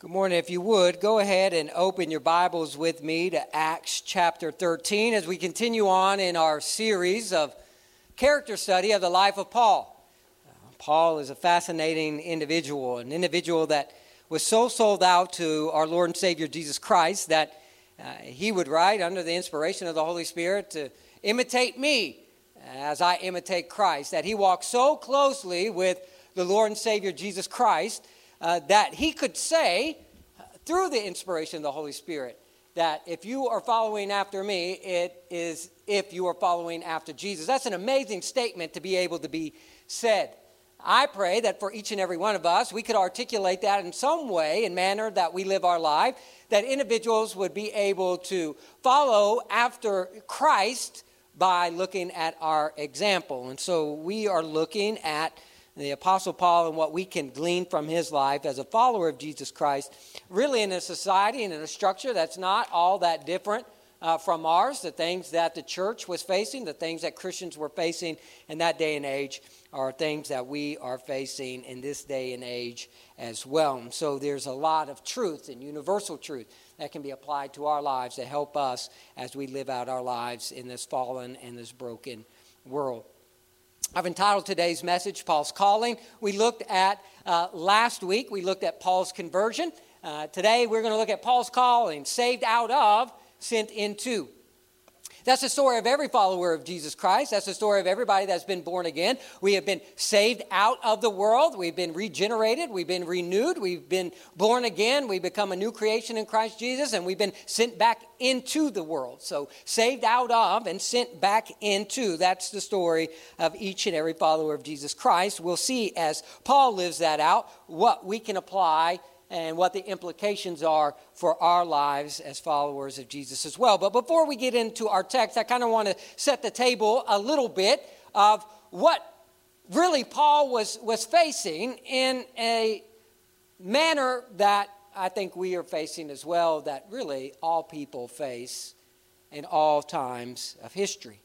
Good morning. If you would, go ahead and open your Bibles with me to Acts chapter 13 as we continue on in our series of character study of the life of Paul. Paul is a fascinating individual, an individual that was so sold out to our Lord and Savior Jesus Christ that uh, he would write under the inspiration of the Holy Spirit to imitate me as I imitate Christ, that he walked so closely with the Lord and Savior Jesus Christ uh, that he could say, through the inspiration of the Holy Spirit, that if you are following after me, it is if you are following after Jesus. That's an amazing statement to be able to be said. I pray that for each and every one of us, we could articulate that in some way and manner that we live our life, that individuals would be able to follow after Christ by looking at our example. And so we are looking at the Apostle Paul and what we can glean from his life as a follower of Jesus Christ, really in a society and in a structure that's not all that different uh, from ours. The things that the church was facing, the things that Christians were facing in that day and age, are things that we are facing in this day and age as well. And so there's a lot of truth and universal truth that can be applied to our lives to help us as we live out our lives in this fallen and this broken world. I've entitled today's message Paul's Calling. We looked at uh, last week, we looked at Paul's conversion. Uh, today we're going to look at Paul's calling, saved out of, sent into. That's the story of every follower of Jesus Christ. That's the story of everybody that's been born again. We have been saved out of the world. We've been regenerated. We've been renewed. We've been born again. We become a new creation in Christ Jesus, and we've been sent back into the world. So, saved out of and sent back into. That's the story of each and every follower of Jesus Christ. We'll see as Paul lives that out what we can apply and what the implications are for our lives as followers of Jesus as well. But before we get into our text, I kind of want to set the table a little bit of what really Paul was, was facing in a manner that I think we are facing as well, that really all people face in all times of history.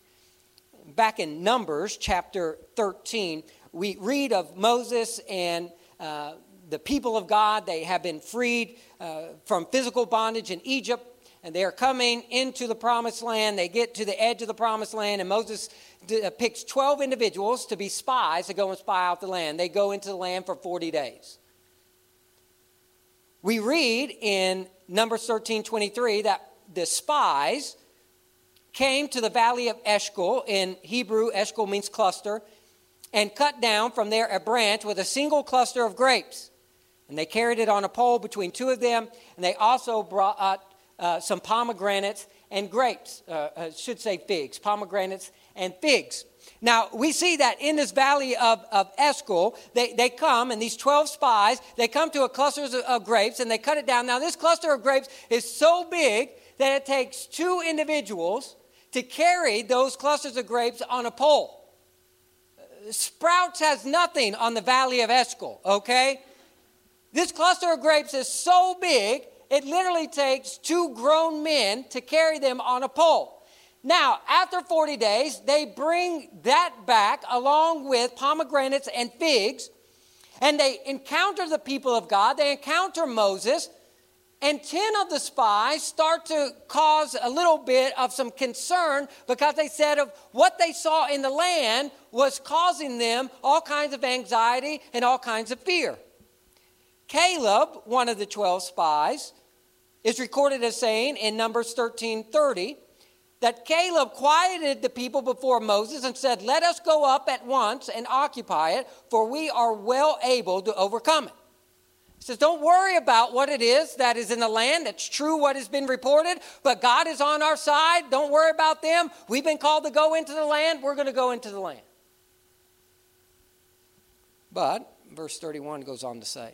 Back in Numbers chapter 13, we read of Moses and uh, the people of God. They have been freed uh, from physical bondage in Egypt, and they are coming into the promised land. They get to the edge of the promised land, and Moses d- uh, picks 12 individuals to be spies to go and spy out the land. They go into the land for 40 days. We read in Numbers 13 23 that the spies came to the valley of Eshcol. In Hebrew, Eshcol means cluster, and cut down from there a branch with a single cluster of grapes. And they carried it on a pole between two of them, and they also brought uh, uh, some pomegranates and grapes, uh, uh, should say figs, pomegranates and figs. Now, we see that in this valley of, of Eshcol, they, they come, and these 12 spies, they come to a cluster of, of grapes and they cut it down. Now, this cluster of grapes is so big that it takes two individuals to carry those clusters of grapes on a pole. Sprouts has nothing on the valley of Eshcol, okay? This cluster of grapes is so big, it literally takes two grown men to carry them on a pole. Now, after 40 days, they bring that back along with pomegranates and figs, and they encounter the people of God. They encounter Moses, and 10 of the spies start to cause a little bit of some concern because they said of what they saw in the land was causing them all kinds of anxiety and all kinds of fear. Caleb, one of the 12 spies, is recorded as saying in Numbers 13 30 that Caleb quieted the people before Moses and said, Let us go up at once and occupy it, for we are well able to overcome it. He says, Don't worry about what it is that is in the land. It's true what has been reported, but God is on our side. Don't worry about them. We've been called to go into the land. We're going to go into the land. But verse 31 goes on to say,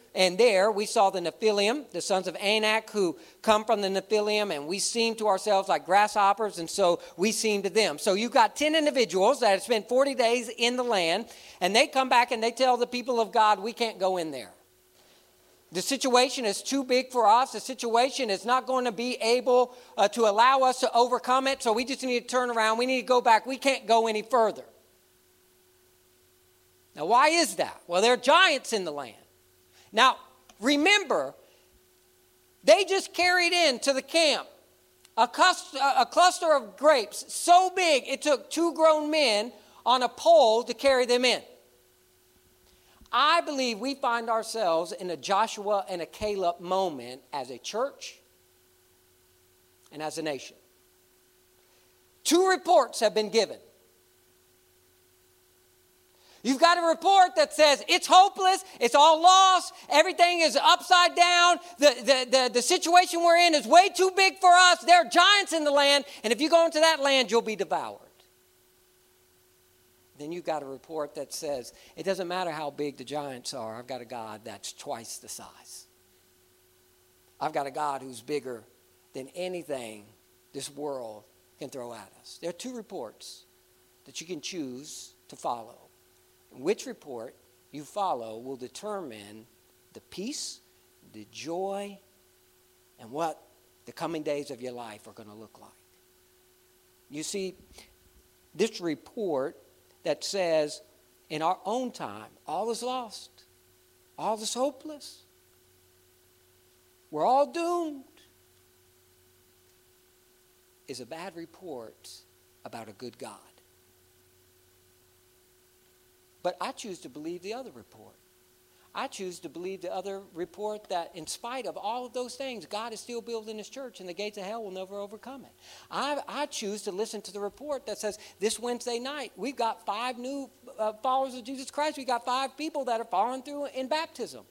and there we saw the Nephilim, the sons of Anak, who come from the Nephilim, and we seem to ourselves like grasshoppers, and so we seem to them. So you've got 10 individuals that have spent 40 days in the land, and they come back and they tell the people of God, we can't go in there. The situation is too big for us. The situation is not going to be able uh, to allow us to overcome it, so we just need to turn around. We need to go back. We can't go any further. Now, why is that? Well, there are giants in the land. Now, remember, they just carried into the camp a, a cluster of grapes so big it took two grown men on a pole to carry them in. I believe we find ourselves in a Joshua and a Caleb moment as a church and as a nation. Two reports have been given You've got a report that says it's hopeless, it's all lost, everything is upside down, the, the, the, the, situation we're in is way too big for us. There are giants in the land, and if you go into that land, you'll be devoured. Then you've got a report that says it doesn't matter how big the giants are, I've got a God that's twice the size. I've got a God who's bigger than anything this world can throw at us. There are two reports that you can choose to follow. Which report you follow will determine the peace, the joy, and what the coming days of your life are going to look like. You see, this report that says in our own time, all is lost, all is hopeless, we're all doomed, is a bad report about a good God. But I choose to believe the other report. I choose to believe the other report that, in spite of all of those things, God is still building his church and the gates of hell will never overcome it. I, I choose to listen to the report that says this Wednesday night, we've got five new uh, followers of Jesus Christ. We've got five people that are following through in baptism.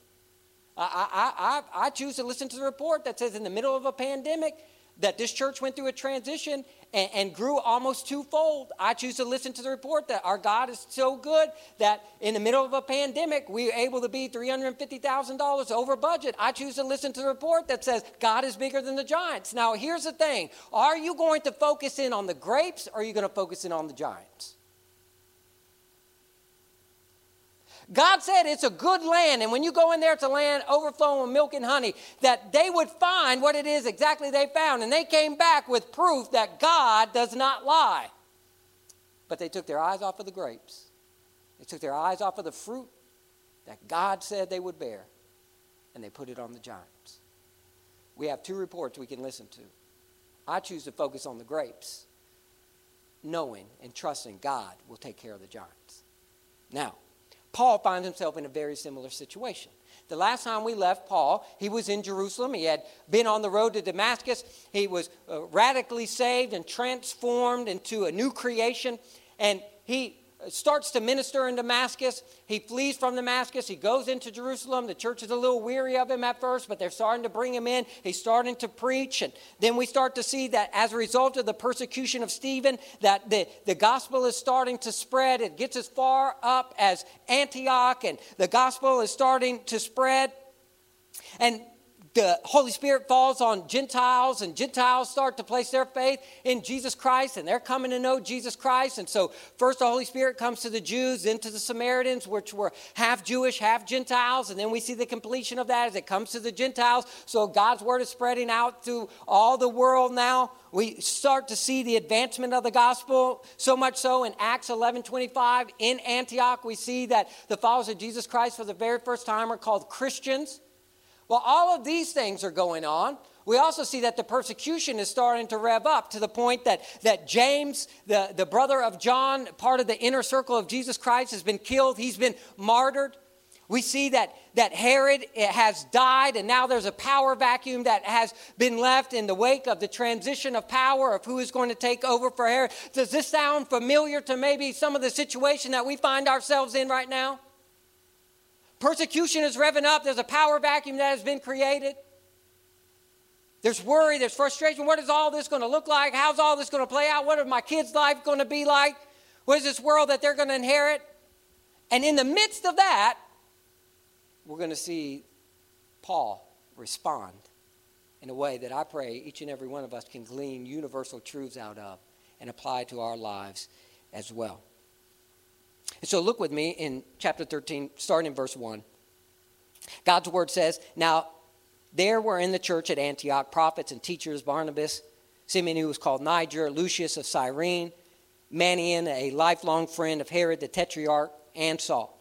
I, I, I, I choose to listen to the report that says in the middle of a pandemic, that this church went through a transition and, and, grew almost twofold. I choose to listen to the report that our God is so good that in the middle of a pandemic, we were able to be $350,000 over budget. I choose to listen to the report that says God is bigger than the giants. Now, here's the thing are you going to focus in on the grapes or are you going to focus in on the giants? God said it's a good land, and when you go in there, it's a land overflowing with milk and honey, that they would find what it is exactly they found. And they came back with proof that God does not lie. But they took their eyes off of the grapes, they took their eyes off of the fruit that God said they would bear, and they put it on the giants. We have two reports we can listen to. I choose to focus on the grapes, knowing and trusting God will take care of the giants. Now, Paul finds himself in a very similar situation. The last time we left Paul, he was in Jerusalem. He had been on the road to Damascus. He was uh, radically saved and transformed into a new creation. And he starts to minister in Damascus. He flees from Damascus. He goes into Jerusalem. The church is a little weary of him at first, but they're starting to bring him in. He's starting to preach. And then we start to see that as a result of the persecution of Stephen, that the, the gospel is starting to spread. It gets as far up as Antioch, and the gospel is starting to spread. And the Holy Spirit falls on Gentiles, and Gentiles start to place their faith in Jesus Christ, and they're coming to know Jesus Christ. And so, first, the Holy Spirit comes to the Jews, then to the Samaritans, which were half Jewish, half Gentiles. And then we see the completion of that as it comes to the Gentiles. So, God's word is spreading out through all the world now. We start to see the advancement of the gospel, so much so in Acts 11 25. In Antioch, we see that the followers of Jesus Christ for the very first time are called Christians. Well, all of these things are going on. We also see that the persecution is starting to rev up to the point that, that James, the, the brother of John, part of the inner circle of Jesus Christ, has been killed. He's been martyred. We see that, that Herod eh, has died, and now there's a power vacuum that has been left in the wake of the transition of power of who is going to take over for Herod. Does this sound familiar to maybe some of the situation that we find ourselves in right now? Persecution is revving up. There's a power vacuum that has been created. There's worry, there's frustration. What is all this going to look like? How's all this going to play out? What is my kids' life going to be like? What is this world that they're going to inherit? And in the midst of that, we're going to see Paul respond in a way that I pray each and every one of us can glean universal truths out of and apply to our lives as well. And so look with me in chapter 13, starting in verse 1. God's word says, Now there were in the church at Antioch prophets and teachers Barnabas, Simeon, who was called Niger, Lucius of Cyrene, Manaen, a lifelong friend of Herod the Tetrarch, and Saul.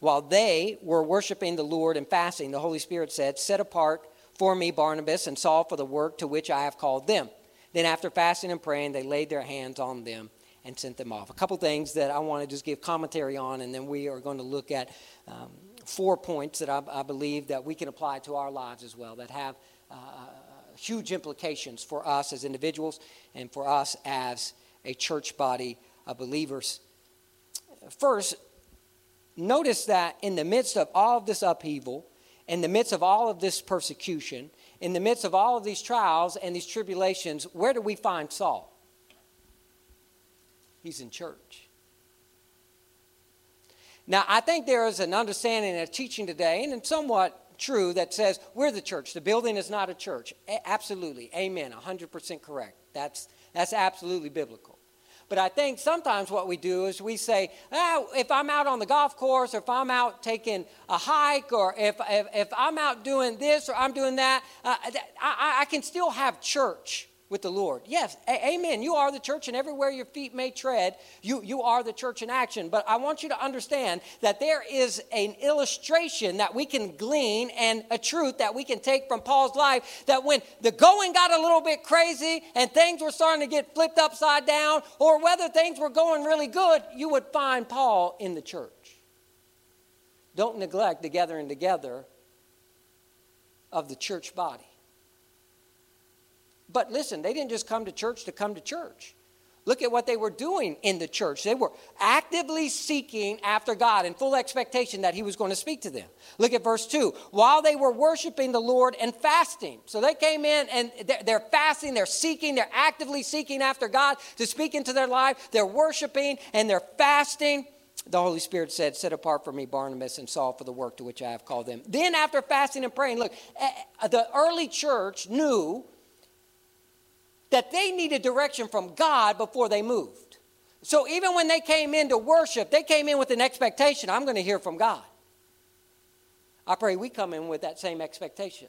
While they were worshiping the Lord and fasting, the Holy Spirit said, Set apart for me Barnabas and Saul for the work to which I have called them. Then, after fasting and praying, they laid their hands on them and sent them off. A couple things that I want to just give commentary on, and then we are going to look at um, four points that I, I, believe that we can apply to our lives as well that have uh, huge implications for us as individuals and for us as a church body of believers. First, notice that in the midst of all of this upheaval, in the midst of all of this persecution, in the midst of all of these trials and these tribulations, where do we find Saul? He's in church. Now, I think there is an understanding and a teaching today, and it's somewhat true, that says we're the church. The building is not a church. A- absolutely. Amen. 100% correct. That's, that's absolutely biblical. But I think sometimes what we do is we say, ah, if I'm out on the golf course, or if I'm out taking a hike, or if, if, if I'm out doing this or I'm doing that, uh, I, I can still have church with the Lord. Yes, a- amen. You are the church, and everywhere your feet may tread, you, you are the church in action. But I want you to understand that there is an illustration that we can glean and a truth that we can take from Paul's life that when the going got a little bit crazy and things were starting to get flipped upside down, or whether things were going really good, you would find Paul in the church. Don't neglect the gathering together of the church body. But listen, they didn't just come to church to come to church. Look at what they were doing in the church. They were actively seeking after God in full expectation that He was going to speak to them. Look at verse 2. While they were worshiping the Lord and fasting. So they came in and they're fasting, they're seeking, they're actively seeking after God to speak into their life. They're worshiping and they're fasting. The Holy Spirit said, Set apart for me Barnabas and Saul for the work to which I have called them. Then, after fasting and praying, look, eh, eh, the early church knew that they needed direction from God before they moved. So even when they came in to worship, they came in with an expectation I'm going to hear from God. I pray we come in with that same expectation.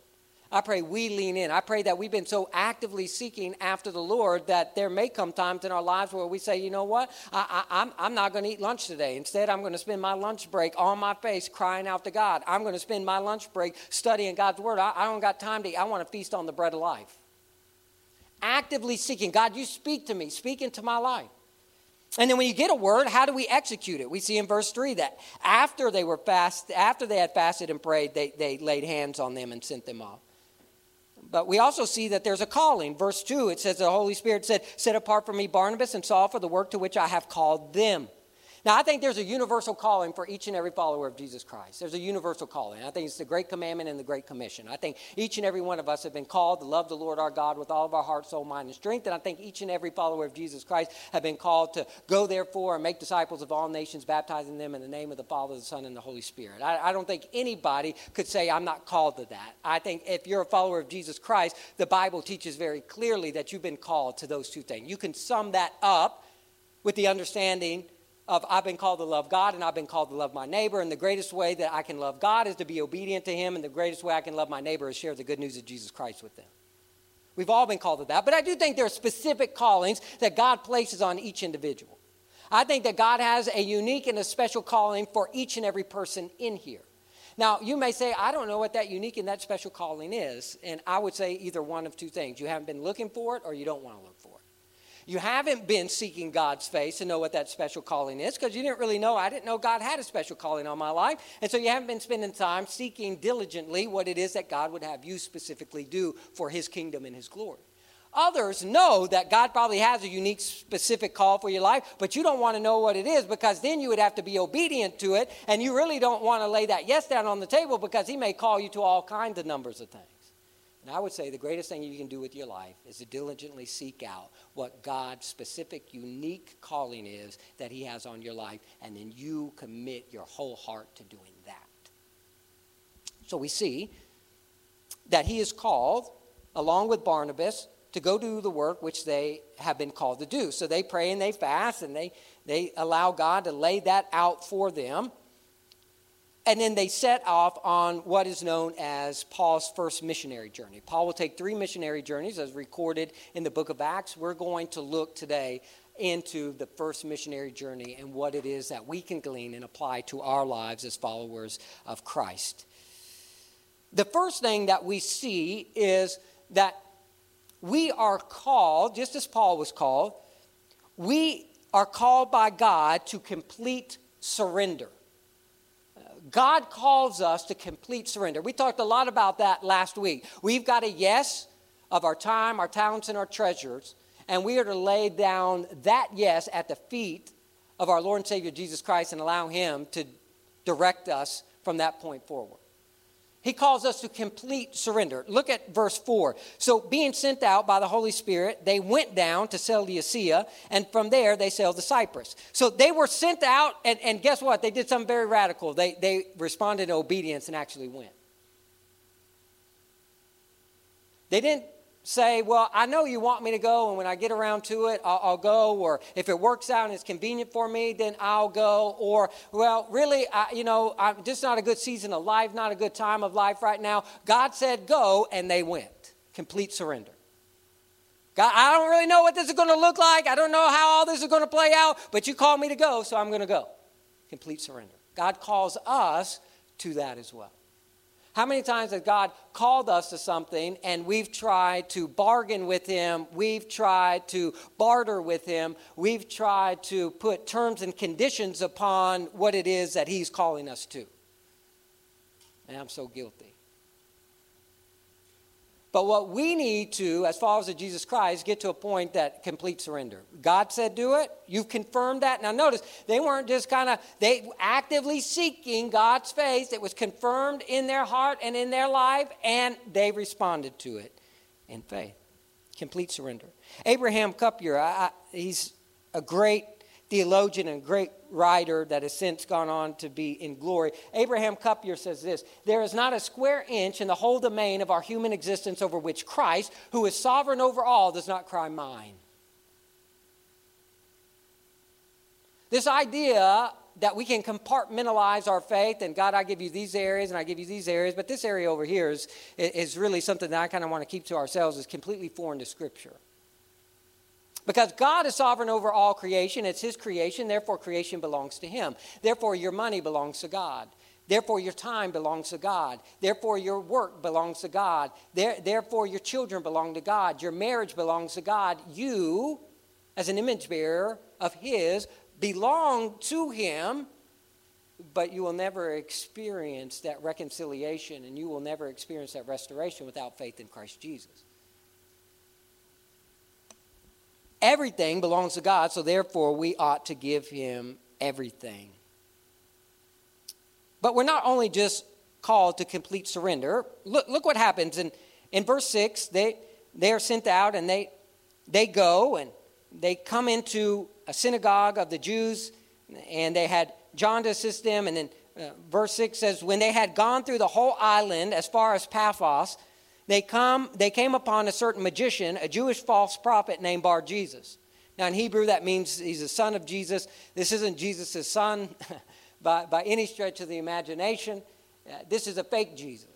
I pray we lean in. I pray that we've been so actively seeking after the Lord that there may come times in our lives where we say, you know what, I, am I'm, I'm not going to eat lunch today. Instead, I'm going to spend my lunch break on my face crying out to God. I'm going to spend my lunch break studying God's Word. I, I don't got time to eat. I want to feast on the bread of life actively seeking God, you speak to me, speak into my life. And then when you get a word, how do we execute it? We see in verse 3 that after they were fast, after they had fasted and prayed, they, they laid hands on them and sent them off. But we also see that there's a calling. Verse 2, it says the Holy Spirit said, Set apart for me Barnabas and Saul for the work to which I have called them. Now, I think there's a universal calling for each and every follower of Jesus Christ. There's a universal calling. I think it's the Great Commandment and the Great Commission. I think each and every one of us have been called to love the Lord our God with all of our heart, soul, mind, and strength. And I think each and every follower of Jesus Christ have been called to go, therefore, and make disciples of all nations, baptizing them in the name of the Father, the Son, and the Holy Spirit. I, I don't think anybody could say, I'm not called to that. I think if you're a follower of Jesus Christ, the Bible teaches very clearly that you've been called to those two things. You can sum that up with the understanding of I've been called to love God and I've been called to love my neighbor. And the greatest way that I can love God is to be obedient to Him. And the greatest way I can love my neighbor is share the good news of Jesus Christ with them. We've all been called to that. But I do think there are specific callings that God places on each individual. I think that God has a unique and a special calling for each and every person in here. Now, you may say, I don't know what that unique and that special calling is. And I would say either one of two things. You haven't been looking for it or you don't want to look for it. You haven't been seeking God's face to know what that special calling is because you didn't really know. I didn't know God had a special calling on my life. And so you haven't been spending time seeking diligently what it is that God would have you specifically do for his kingdom and his glory. Others know that God probably has a unique, specific call for your life, but you don't want to know what it is because then you would have to be obedient to it, and you really don't want to lay that yes down on the table because He may call you to all kinds of numbers of things. And I would say the greatest thing you can do with your life is to diligently seek out what God's specific, unique calling is that He has on your life, and then you commit your whole heart to doing that. So we see that he is called, along with Barnabas, to go do the work which they have been called to do. So they pray and they fast and they, they allow God to lay that out for them. And then they set off on what is known as Paul's first missionary journey. Paul will take three missionary journeys as recorded in the book of Acts. We're going to look today into the first missionary journey and what it is that we can glean and apply to our lives as followers of Christ. The first thing that we see is that we are called, just as Paul was called, we are called by God to complete surrender. God calls us to complete surrender. We talked a lot about that last week. We've got a yes of our time, our talents, and our treasures, and we are to lay down that yes at the feet of our Lord and Savior Jesus Christ and allow Him to direct us from that point forward. He calls us to complete surrender. Look at verse 4. So, being sent out by the Holy Spirit, they went down to Seleucia, and from there they sailed to Cyprus. So, they were sent out, and, and guess what? They did something very radical. They, they responded in obedience and actually went. They didn't say, Well, I know you want me to go, and when I get around to it, I'll, I'll, go. Or if it works out and it's convenient for me, then I'll go. Or, well, really, I, you know, I'm just not a good season of life, not a good time of life right now. God said, Go, and they went. Complete surrender. God, I don't really know what this is going to look like. I don't know how all this is going to play out, but you called me to go, so I'm going to go. Complete surrender. God calls us to that as well. How many times has God called us to something and we've tried to bargain with Him? We've tried to barter with Him. We've tried to put terms and conditions upon what it is that He's calling us to. And I'm so guilty. But what we need to, as followers of Jesus Christ, get to a point that complete surrender. God said do it. You've confirmed that. Now notice, they weren't just kind of, they actively seeking God's face. It was confirmed in their heart and in their life, and they responded to it in faith. Complete surrender. Abraham Kuyper, I, I, he's a great theologian and great writer that has since gone on to be in glory. Abraham Kuyper says this There is not a square inch in the whole domain of our human existence over which Christ, who is sovereign over all, does not cry, Mine. This idea that we can compartmentalize our faith and God, I give you these areas and I give you these areas, but this area over here is, is really something that I kind of want to keep to ourselves, is completely foreign to Scripture. Because God is sovereign over all creation, it's His creation, therefore creation belongs to Him. Therefore, your money belongs to God. Therefore, your time belongs to God. Therefore, your work belongs to God. There, therefore, your children belong to God. Your marriage belongs to God. You, as an image bearer of His, belong to Him, but you will never experience that reconciliation and you will never experience that restoration without faith in Christ Jesus. Everything belongs to God, so therefore we ought to give him everything. But we're not only just called to complete surrender. Look, look what happens in, in verse 6. They, they are sent out and they, they go and they come into a synagogue of the Jews and they had John to assist them. And then uh, verse 6 says, When they had gone through the whole island as far as Paphos, they, come, they came upon a certain magician, a Jewish false prophet named Bar Jesus. Now, in Hebrew, that means he's a son of Jesus. This isn't Jesus' son by, by any stretch of the imagination. Uh, this is a fake Jesus.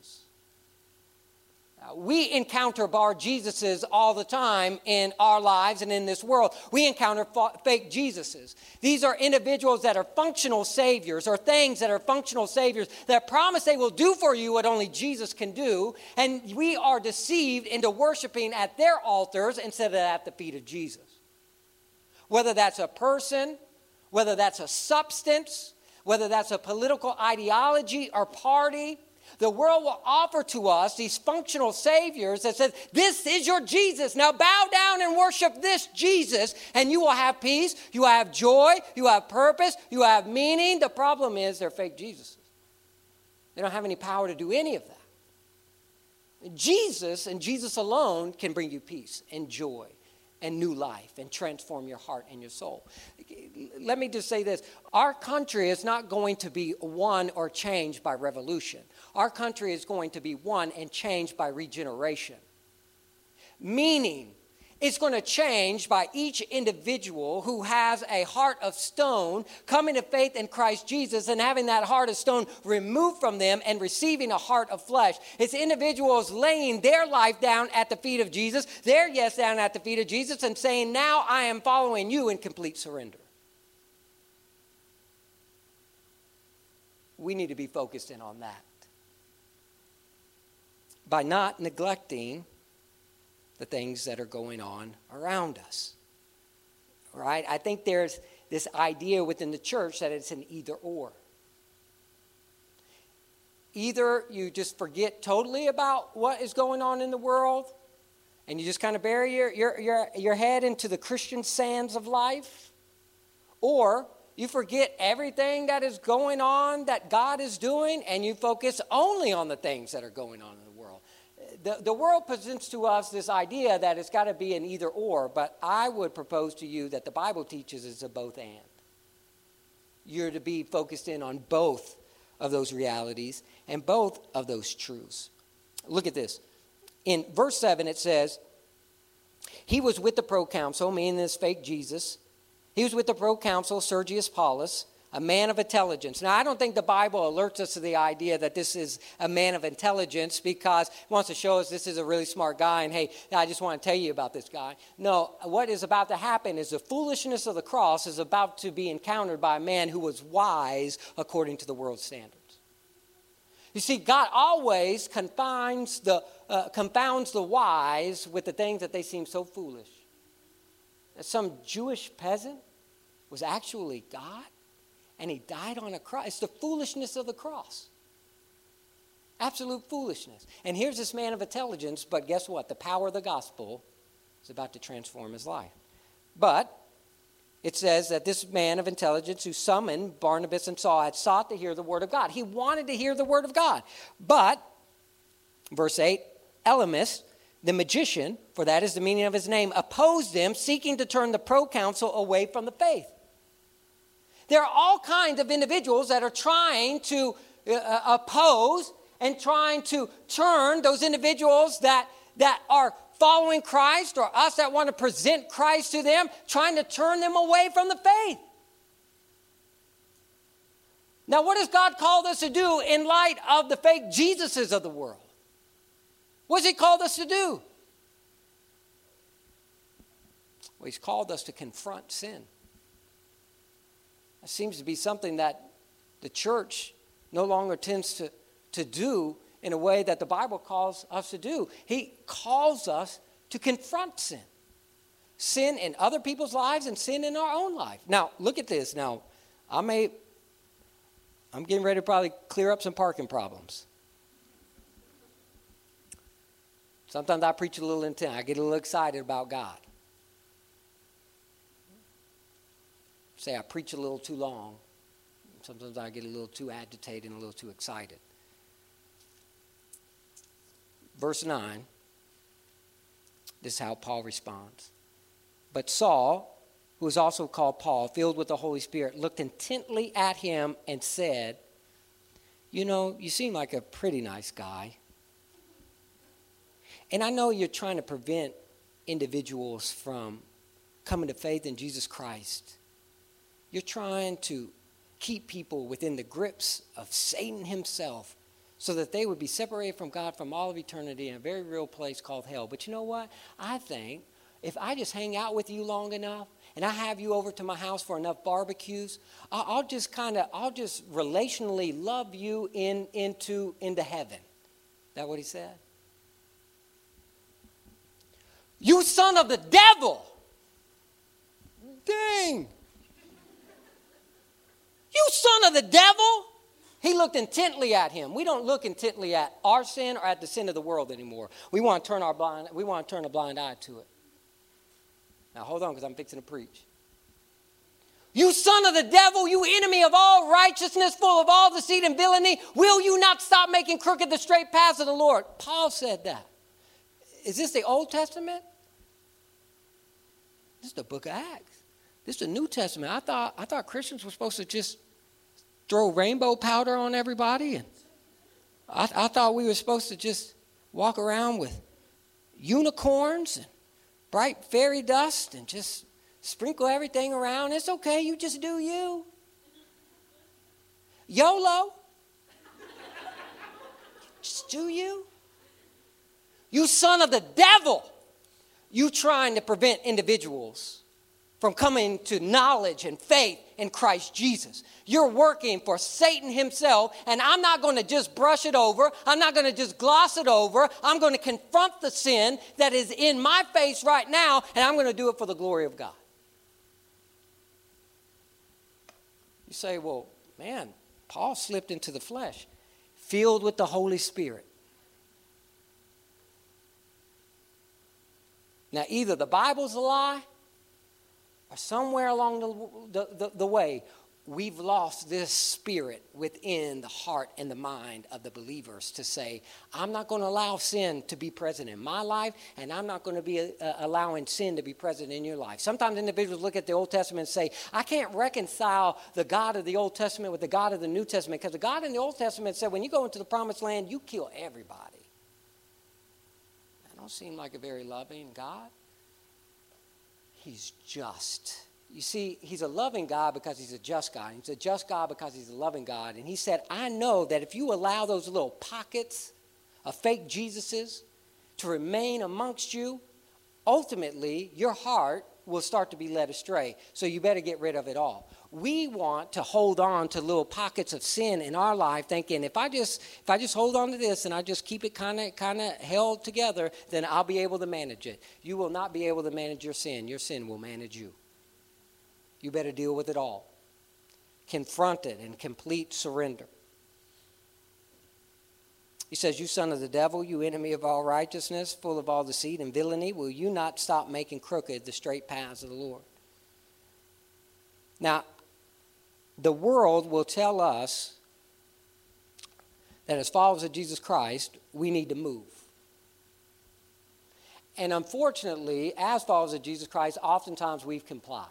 We encounter bar Jesuses all the time in our lives and in this world. We encounter fake Jesuses. These are individuals that are functional saviors or things that are functional saviors that promise they will do for you what only Jesus can do. And we are deceived into worshiping at their altars instead of at the feet of Jesus. Whether that's a person, whether that's a substance, whether that's a political ideology or party, the world will offer to us these functional saviors that says, This is your Jesus. Now bow down and worship this Jesus, and you will have peace, you will have joy, you will have purpose, you will have meaning. The problem is they're fake Jesuses. They don't have any power to do any of that. Jesus and Jesus alone can bring you peace and joy and new life and transform your heart and your soul. Let me just say this our country is not going to be won or changed by revolution, our country is going to be won and changed by regeneration. Meaning, it's going to change by each individual who has a heart of stone coming to faith in Christ Jesus and having that heart of stone removed from them and receiving a heart of flesh. It's individuals laying their life down at the feet of Jesus, their yes down at the feet of Jesus, and saying, Now I am following you in complete surrender. We need to be focused in on that. By not neglecting the things that are going on around us. Right? I think there's this idea within the church that it's an either or. Either you just forget totally about what is going on in the world and you just kind of bury your, your, your, your head into the Christian sands of life, or you forget everything that is going on that God is doing and you focus only on the things that are going on the, the world presents to us this idea that it's got to be an either or, but I would propose to you that the Bible teaches it's a both and. You're to be focused in on both of those realities and both of those truths. Look at this. In verse 7, it says, He was with the proconsul, meaning this fake Jesus. He was with the proconsul, Sergius Paulus a man of intelligence. Now, I don't think the Bible alerts us to the idea that this is a man of intelligence because it wants to show us this is a really smart guy and hey, I just want to tell you about this guy. No, what is about to happen is the foolishness of the cross is about to be encountered by a man who was wise according to the world's standards. You see, God always confines the, uh, confounds the wise with the things that they seem so foolish. Some Jewish peasant was actually God and he died on a cross. It's the foolishness of the cross. Absolute foolishness. And here's this man of intelligence, but guess what? The power of the gospel is about to transform his life. But it says that this man of intelligence who summoned Barnabas and Saul had sought to hear the word of God. He wanted to hear the word of God. But, verse 8, Elymas, the magician, for that is the meaning of his name, opposed them, seeking to turn the proconsul away from the faith. There are all kinds of individuals that are trying to uh, uh, oppose and trying to turn those individuals that, that are following Christ or us that want to present Christ to them, trying to turn them away from the faith. Now, what has God called us to do in light of the fake Jesuses of the world? What has He called us to do? Well, He's called us to confront sin. Seems to be something that the church no longer tends to, to do in a way that the Bible calls us to do. He calls us to confront sin. Sin in other people's lives and sin in our own life. Now, look at this. Now, I may, I'm getting ready to probably clear up some parking problems. Sometimes I preach a little intent. I get a little excited about God. Say I preach a little too long. Sometimes I get a little too agitated and a little too excited. Verse 9, this is how Paul responds. But Saul, who is also called Paul, filled with the Holy Spirit, looked intently at him and said, You know, you seem like a pretty nice guy. And I know you're trying to prevent individuals from coming to faith in Jesus Christ. You're trying to keep people within the grips of Satan himself so that they would be separated from God from all of eternity in a very real place called hell. But you know what? I think if I just hang out with you long enough and I have you over to my house for enough barbecues, I'll just kind of, I'll just relationally love you in, into, into heaven. Is that what he said? You son of the devil! Dang! You son of the devil! He looked intently at him. We don't look intently at our sin or at the sin of the world anymore. We want to turn our blind, we want to turn a blind eye to it. Now hold on, because I'm fixing to preach. You son of the devil, you enemy of all righteousness, full of all deceit and villainy, will you not stop making crooked the straight paths of the Lord? Paul said that. Is this the Old Testament? This is the book of Acts. This is the New Testament. I thought, I thought Christians were supposed to just throw rainbow powder on everybody. And I, I thought we were supposed to just walk around with unicorns and bright fairy dust and just sprinkle everything around. It's okay, you just do you. YOLO. just do you. You son of the devil. You trying to prevent individuals from coming to knowledge and faith in Christ Jesus. You're working for Satan himself, and I'm not going to just brush it over. I'm not going to just gloss it over. I'm going to confront the sin that is in my face right now, and I'm going to do it for the glory of God. You say, well, man, Paul slipped into the flesh, filled with the Holy Spirit. Now, either the Bible's a lie somewhere along the, the, the, the way, we've lost this spirit within the heart and the mind of the believers to say, I'm not going to allow sin to be present in my life, and I'm not going to be uh, allowing sin to be present in your life. Sometimes individuals look at the Old Testament and say, I can't reconcile the God of the Old Testament with the God of the New Testament because the God in the Old Testament said, when you go into the promised land, you kill everybody. That don't seem like a very loving God. He's just. You see, he's a loving God because he's a just God. He's a just God because he's a loving God. And he said, I know that if you allow those little pockets of fake Jesuses to remain amongst you, ultimately your heart will start to be led astray. So you better get rid of it all. We want to hold on to little pockets of sin in our life, thinking if I just if I just hold on to this and I just keep it kind of kind of held together, then I'll be able to manage it. You will not be able to manage your sin. Your sin will manage you. You better deal with it all. Confront it in complete surrender. He says, You son of the devil, you enemy of all righteousness, full of all deceit and villainy, will you not stop making crooked the straight paths of the Lord? Now, the world will tell us that as followers of Jesus Christ, we need to move. And unfortunately, as followers of Jesus Christ, oftentimes we've complied.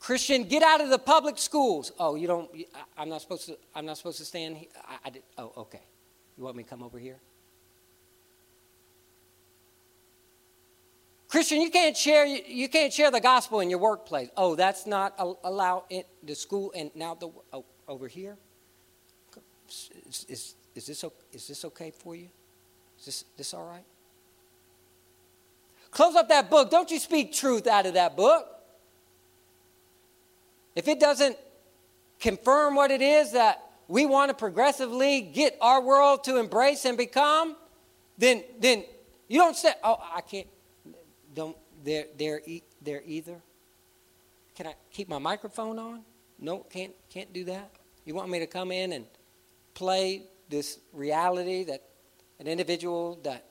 Christian, get out of the public schools. Oh, you don't. I'm not supposed to. I'm not supposed to stand here. I, I did, oh, okay. You want me to come over here? Christian, you can't share. You can't share the gospel in your workplace. Oh, that's not allowed in the school. And now the oh, over here. Is, is, is this is this okay for you? Is this this all right? Close up that book. Don't you speak truth out of that book. If it doesn't confirm what it is that we want to progressively get our world to embrace and become, then then you don't say, "Oh, I can't." Don't they're they're they're either. Can I keep my microphone on? No, can't can't do that. You want me to come in and play this reality that an individual that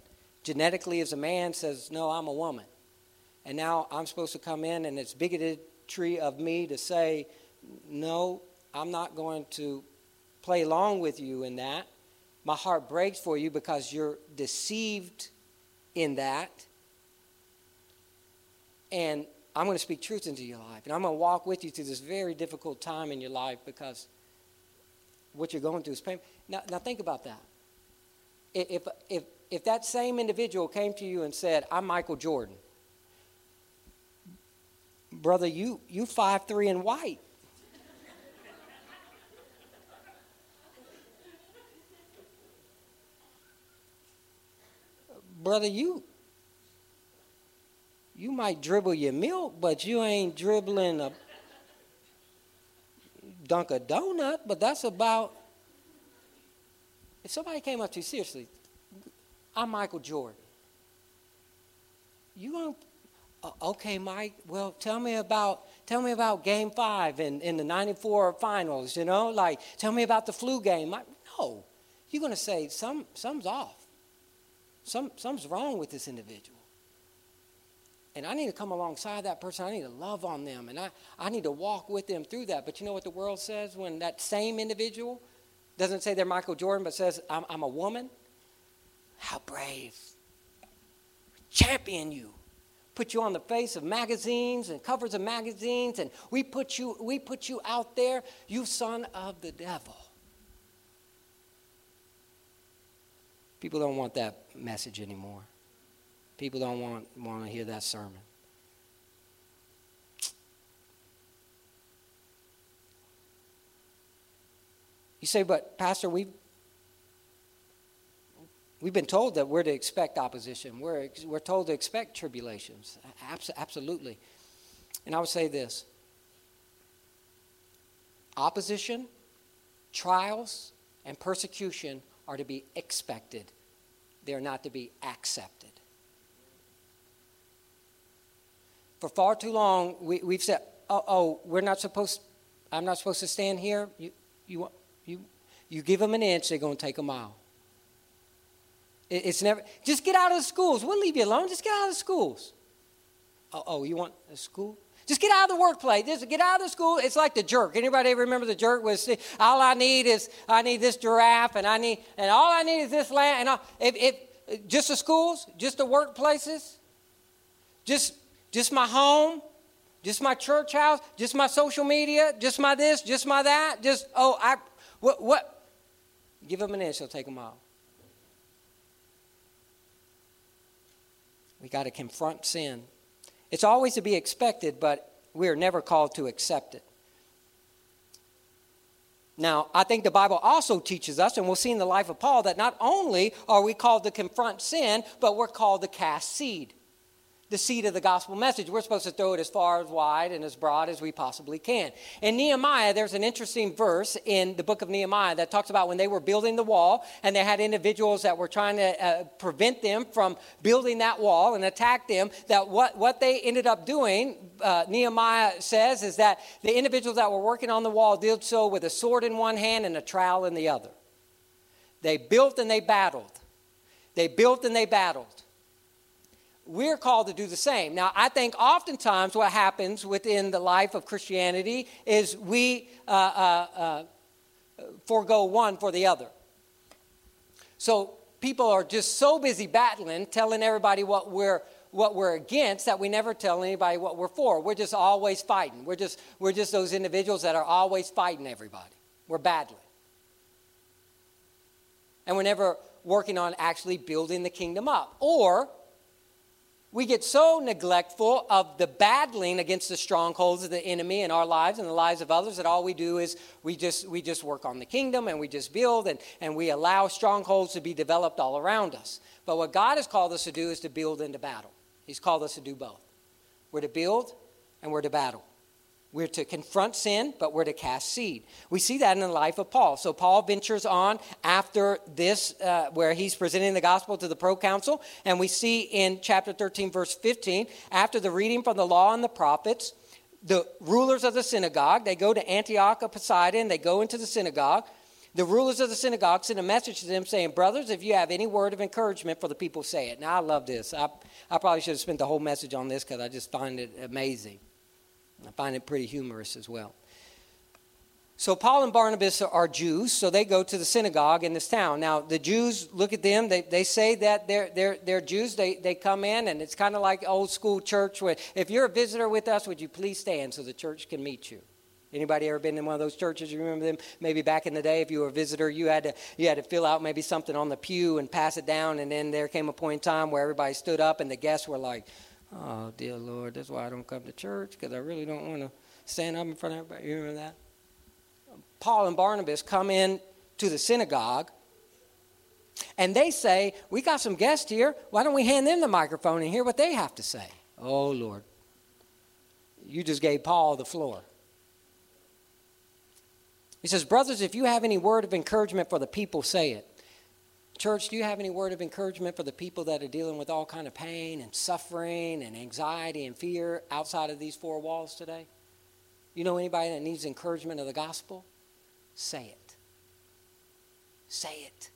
genetically is a man says, "No, I'm a woman," and now I'm supposed to come in and it's bigoted tree of me to say, no, I'm not going to play along with you in that. My heart breaks for you because you're deceived in that. And I'm going to speak truth into your life. And I'm going to walk with you through this very difficult time in your life because what you're going through is pain. Now, now think about that. If, if, if that same individual came to you and said, I'm Michael Jordan, brother, you you five three and white. brother, you you might dribble your milk, but you ain't dribbling a dunk a donut. But that's about. If somebody came up to you seriously, I'm Michael Jordan. You gonna uh, okay, Mike, well, tell me about tell me about game five in, in the 94 finals, you know? Like, tell me about the flu game. Mike, no. You're going to say, Some, something's off. Some, something's wrong with this individual. And I need to come alongside that person. I need to love on them. And I, I need to walk with them through that. But you know what the world says when that same individual doesn't say they're Michael Jordan, but says, I'm, I'm a woman? How brave. Champion you put you on the face of magazines and covers of magazines, and we put you, we put you out there, you son of the devil. People don't want that message anymore. People don't want, want to hear that sermon. You say, but Pastor, we've We've been told that we're to expect opposition. We're, we're told to expect tribulations. absolutely. And I would say this opposition, trials, and persecution are to be expected, they're not to be accepted. For far too long, we, we've said, oh, oh, we're not supposed, I'm not supposed to stand here. You, you, you, you give them an inch, they're going to take a mile. It's never, just get out of the schools. We'll leave you alone. Just get out of the schools. Oh, oh you want a school? Just get out of the workplace. Just get out of the school. It's like the jerk. Anybody remember the jerk was all I need is I need this giraffe and I need and all I need is this land and all, if, if just the schools, just the workplaces, just just my home, just my church house, just my social media, just my this, just my that, just oh I what what give them an inch, they'll take them all. We got to confront sin. It's always to be expected, but we are never called to accept it. Now, I think the Bible also teaches us, and we'll see in the life of Paul, that not only are we called to confront sin, but we're called to cast seed the seed of the gospel message. We're supposed to throw it as far as wide and as broad as we possibly can. In Nehemiah, there's an interesting verse in the book of Nehemiah that talks about when they were building the wall and they had individuals that were trying to uh, prevent them from building that wall and attack them, that what, what they ended up doing, uh, Nehemiah says, is that the individuals that were working on the wall did so with a sword in one hand and a trowel in the other. They built and they battled. They built and they battled we're called to do the same. Now, I think oftentimes what happens within the life of Christianity is we uh, uh, uh, forego one for the other. So people are just so busy battling, telling everybody what we're what we're against that we never tell anybody what we're for. We're just always fighting. We're just we're just those individuals that are always fighting everybody. We're battling. And we're never working on actually building the kingdom up. Or we get so neglectful of the battling against the strongholds of the enemy in our lives and the lives of others that all we do is we just we just work on the kingdom and we just build and, and we allow strongholds to be developed all around us. But what god has called us to do is to build into battle. He's called us to do both. We're to build and we're to battle we're to confront sin, but we're to cast seed. We see that in the life of Paul. So Paul ventures on after this, uh, where he's presenting the gospel to the proconsul. And we see in chapter 13, verse 15, after the reading from the law and the prophets, the rulers of the synagogue, they go to Antioch of Pisidia, they go into the synagogue. The rulers of the synagogue send a message to them saying, Brothers, if you have any word of encouragement for the people, say it. Now, I love this. I, I probably should have spent the whole message on this because I just find it amazing. I find it pretty humorous as well. So Paul and Barnabas are Jews, so they go to the synagogue in this town. Now the Jews look at them, they, they say that they're, they're, they're Jews, they, they come in, and it's kind of like old school church where if you're a visitor with us, would you please stand so the church can meet you? Anybody ever been in one of those churches? You remember them? Maybe back in the day, if you were a visitor, you had to you had to fill out maybe something on the pew and pass it down, and then there came a point in time where everybody stood up and the guests were like, Oh, dear Lord, that's why I don't come to church because I really don't want to stand up in front of everybody. You remember that? Paul and Barnabas come in to the synagogue and they say, We got some guests here. Why don't we hand them the microphone and hear what they have to say? Oh, Lord. You just gave Paul the floor. He says, Brothers, if you have any word of encouragement for the people, say it. Church, do you have any word of encouragement for the people that are dealing with all kind of pain and suffering and anxiety and fear outside of these four walls today? You know anybody that needs encouragement of the gospel? Say it. Say it.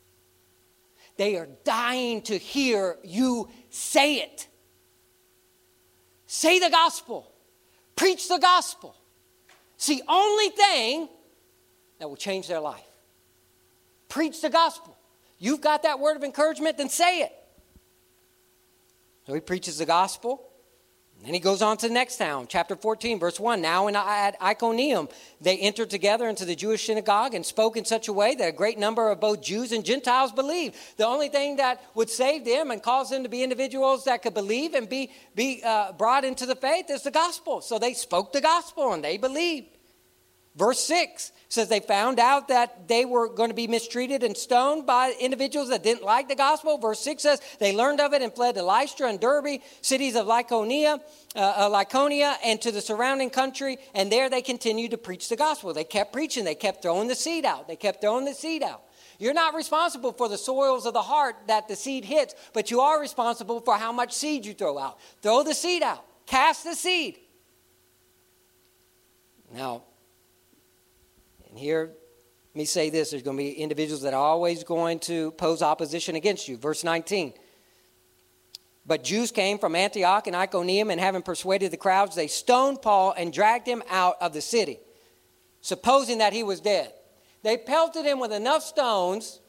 They are dying to hear you say it. Say the gospel. Preach the gospel. It's the only thing that will change their life. Preach the gospel. You've got that word of encouragement, then say it. So he preaches the gospel. And he goes on to the next town, chapter 14, verse 1. Now in at Iconium, they entered together into the Jewish synagogue and spoke in such a way that a great number of both Jews and Gentiles believed. The only thing that would save them and cause them to be individuals that could believe and be, be uh, brought into the faith is the gospel. So they spoke the gospel and they believed. Verse 6 says they found out that they were going to be mistreated and stoned by individuals that didn't like the gospel. Verse 6 says they learned of it and fled to Lystra and Derbe, cities of Lycaonia, uh, uh, Lycaonia, and to the surrounding country. And there they continued to preach the gospel. They kept preaching, they kept throwing the seed out. They kept throwing the seed out. You're not responsible for the soils of the heart that the seed hits, but you are responsible for how much seed you throw out. Throw the seed out, cast the seed. Now, and here, let me say this there's going to be individuals that are always going to pose opposition against you. Verse 19. But Jews came from Antioch and Iconium, and having persuaded the crowds, they stoned Paul and dragged him out of the city, supposing that he was dead. They pelted him with enough stones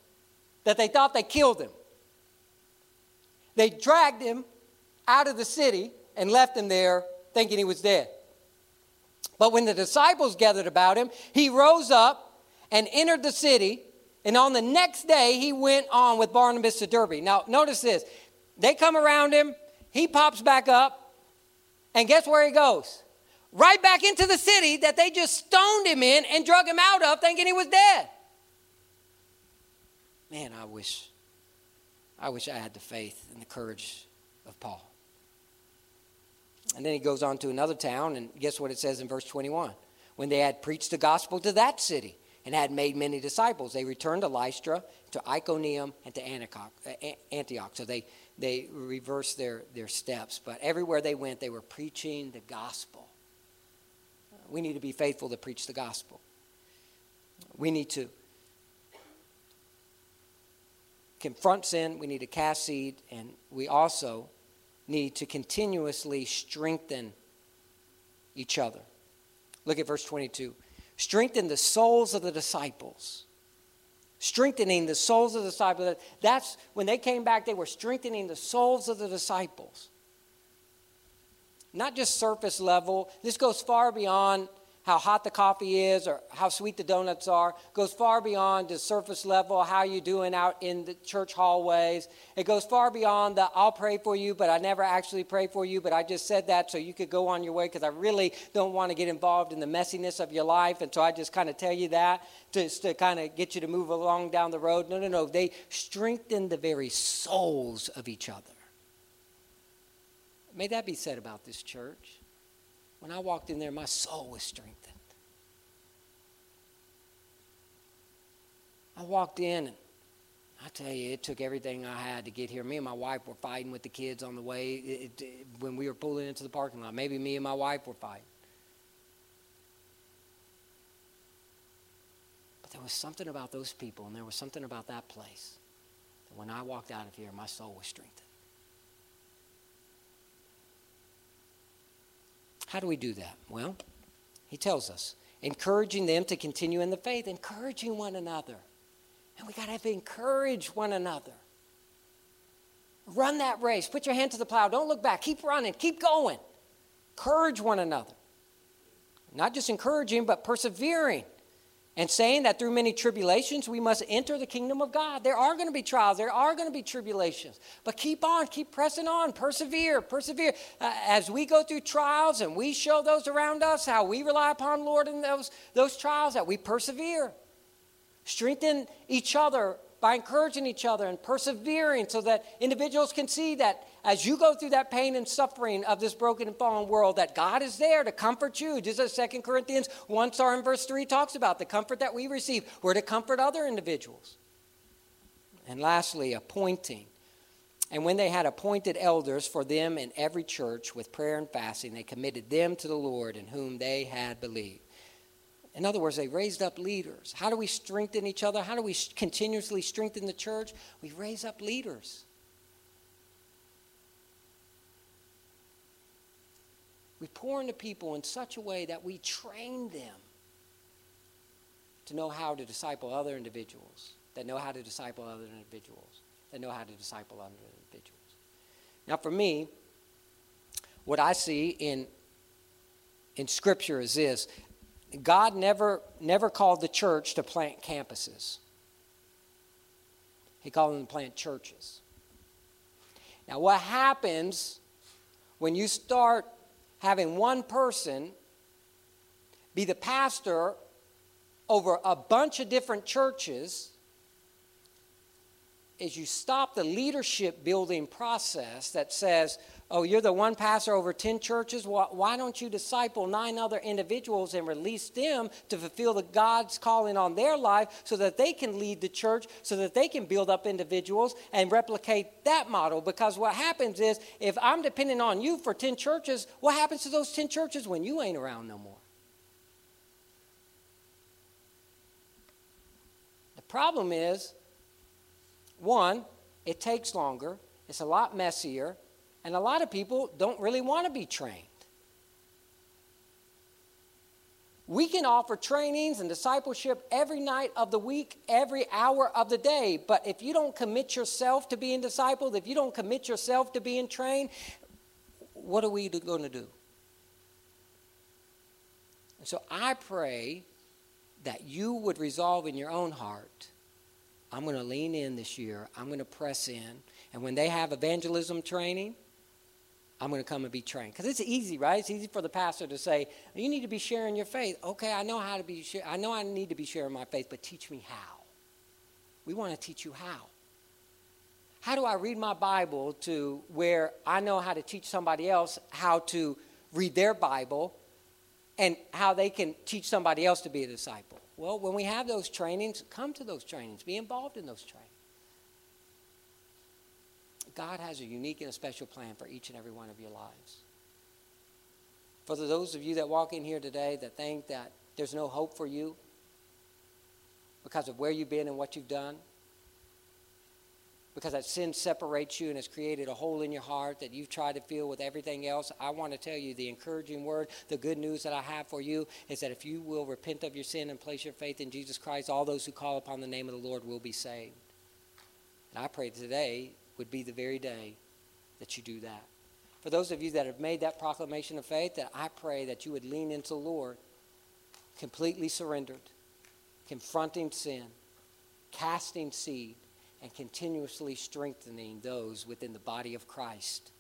that they thought they killed him. They dragged him out of the city and left him there thinking he was dead. But when the disciples gathered about him, he rose up and entered the city. And on the next day, he went on with Barnabas to Derbe. Now, notice this. They come around him, he pops back up, and guess where he goes? Right back into the city that they just stoned him in and drug him out of, thinking he was dead. Man, I wish, I wish I had the faith and the courage of Paul. And then he goes on to another town, and guess what it says in verse 21? When they had preached the gospel to that city and had made many disciples, they returned to Lystra, to Iconium, and to uh, Antioch. So they, they reversed their, their steps. But everywhere they went, they were preaching the gospel. We need to be faithful to preach the gospel. We need to confront sin, we need to cast seed, and we also need to continuously strengthen each other. Look at verse 22. Strengthen the souls of the disciples. Strengthening the souls of the disciples. That's when they came back, they were strengthening the souls of the disciples. Not just surface level. This goes far beyond how hot the coffee is or how sweet the donuts are goes far beyond the surface level how you doing out in the church hallways. It goes far beyond the i'll pray for you but i never actually pray for you but i just said that so you could go on your way because i really don't want to get involved in the messiness of your life and so i just kind of tell you that just to kind of get you to move along down the road. No no no. They strengthen the very souls of each other. May that be said about this church when I walked in there, my soul was strengthened. I walked in and I tell you, it took everything I had to get here. Me and my wife were fighting with the kids on the way it, it, when we were pulling into the parking lot. Maybe me and my wife were fighting. But there was something about those people, and there was something about that place that when I walked out of here, my soul was strengthened. How do we do that? Well, he tells us encouraging them to continue in the faith, encouraging one another. And we got to encourage one another. Run that race. Put your hand to the plow. Don't look back. Keep running. Keep going. Encourage one another. Not just encouraging, but persevering and saying that through many tribulations we must enter the kingdom of God. There are going to be trials, there are going to be tribulations, but keep on, keep pressing on, persevere, persevere. Uh, as we go through trials and we show those around us how we rely upon Lord in those, those trials, that we persevere. Strengthen each other by encouraging each other and persevering so that individuals can see that as you go through that pain and suffering of this broken and fallen world, that God is there to comfort you. Just as 2 Corinthians 1 star in verse 3 talks about the comfort that we receive. We're to comfort other individuals. And lastly, appointing. And when they had appointed elders for them in every church with prayer and fasting, they committed them to the Lord in whom they had believed. In other words, they raised up leaders. How do we strengthen each other? How do we continuously strengthen the church? We raise up leaders. We pour into people in such a way that we train them to know how to disciple other individuals, that know how to disciple other individuals, that know how to disciple other individuals. Now, for me, what I see in, in Scripture is this God never, never called the church to plant campuses, He called them to plant churches. Now, what happens when you start having one person be the pastor over a bunch of different churches is you stop the leadership building process that says, oh, you're the one pastor over 10 churches. Why, don't you disciple nine other individuals and release them to fulfill the God's calling on their life so that they can lead the church, so that they can build up individuals and replicate that model? Because what happens is, if I'm depending on you for 10 churches, what happens to those 10 churches when you ain't around no more? The problem is, one, it takes longer, it's a lot messier, and a lot of people don't really want to be trained. We can offer trainings and discipleship every night of the week, every hour of the day. But if you don't commit yourself to being discipled, if you don't commit yourself to being trained, what are we going to do? And so I pray that you would resolve in your own heart I'm going to lean in this year. I'm going to press in. And when they have evangelism training, I'm going to come and be trained. Because it's easy, right? It's easy for the pastor to say, you need to be sharing your faith. Okay, I know how to be, I know I need to be sharing my faith, but teach me how. We want to teach you how. How do I read my Bible to where I know how to teach somebody else how to read their Bible and how they can teach somebody else to be a disciple? Well, when we have those trainings, come to those trainings, be involved in those trainings. God has a unique and a special plan for each and every one of your lives. For those of you that walk in here today that think that there's no hope for you because of where you've been and what you've done, because that sin separates you and has created a hole in your heart that you've tried to fill with everything else, I want to tell you the encouraging word, the good news that I have for you is that if you will repent of your sin and place your faith in Jesus Christ, all those who call upon the name of the Lord will be saved. And I pray today would be the very day that you do that. For those of you that have made that proclamation of faith, that I pray that you would lean into the Lord, completely surrendered, confronting sin, casting seed, and continuously strengthening those within the body of Christ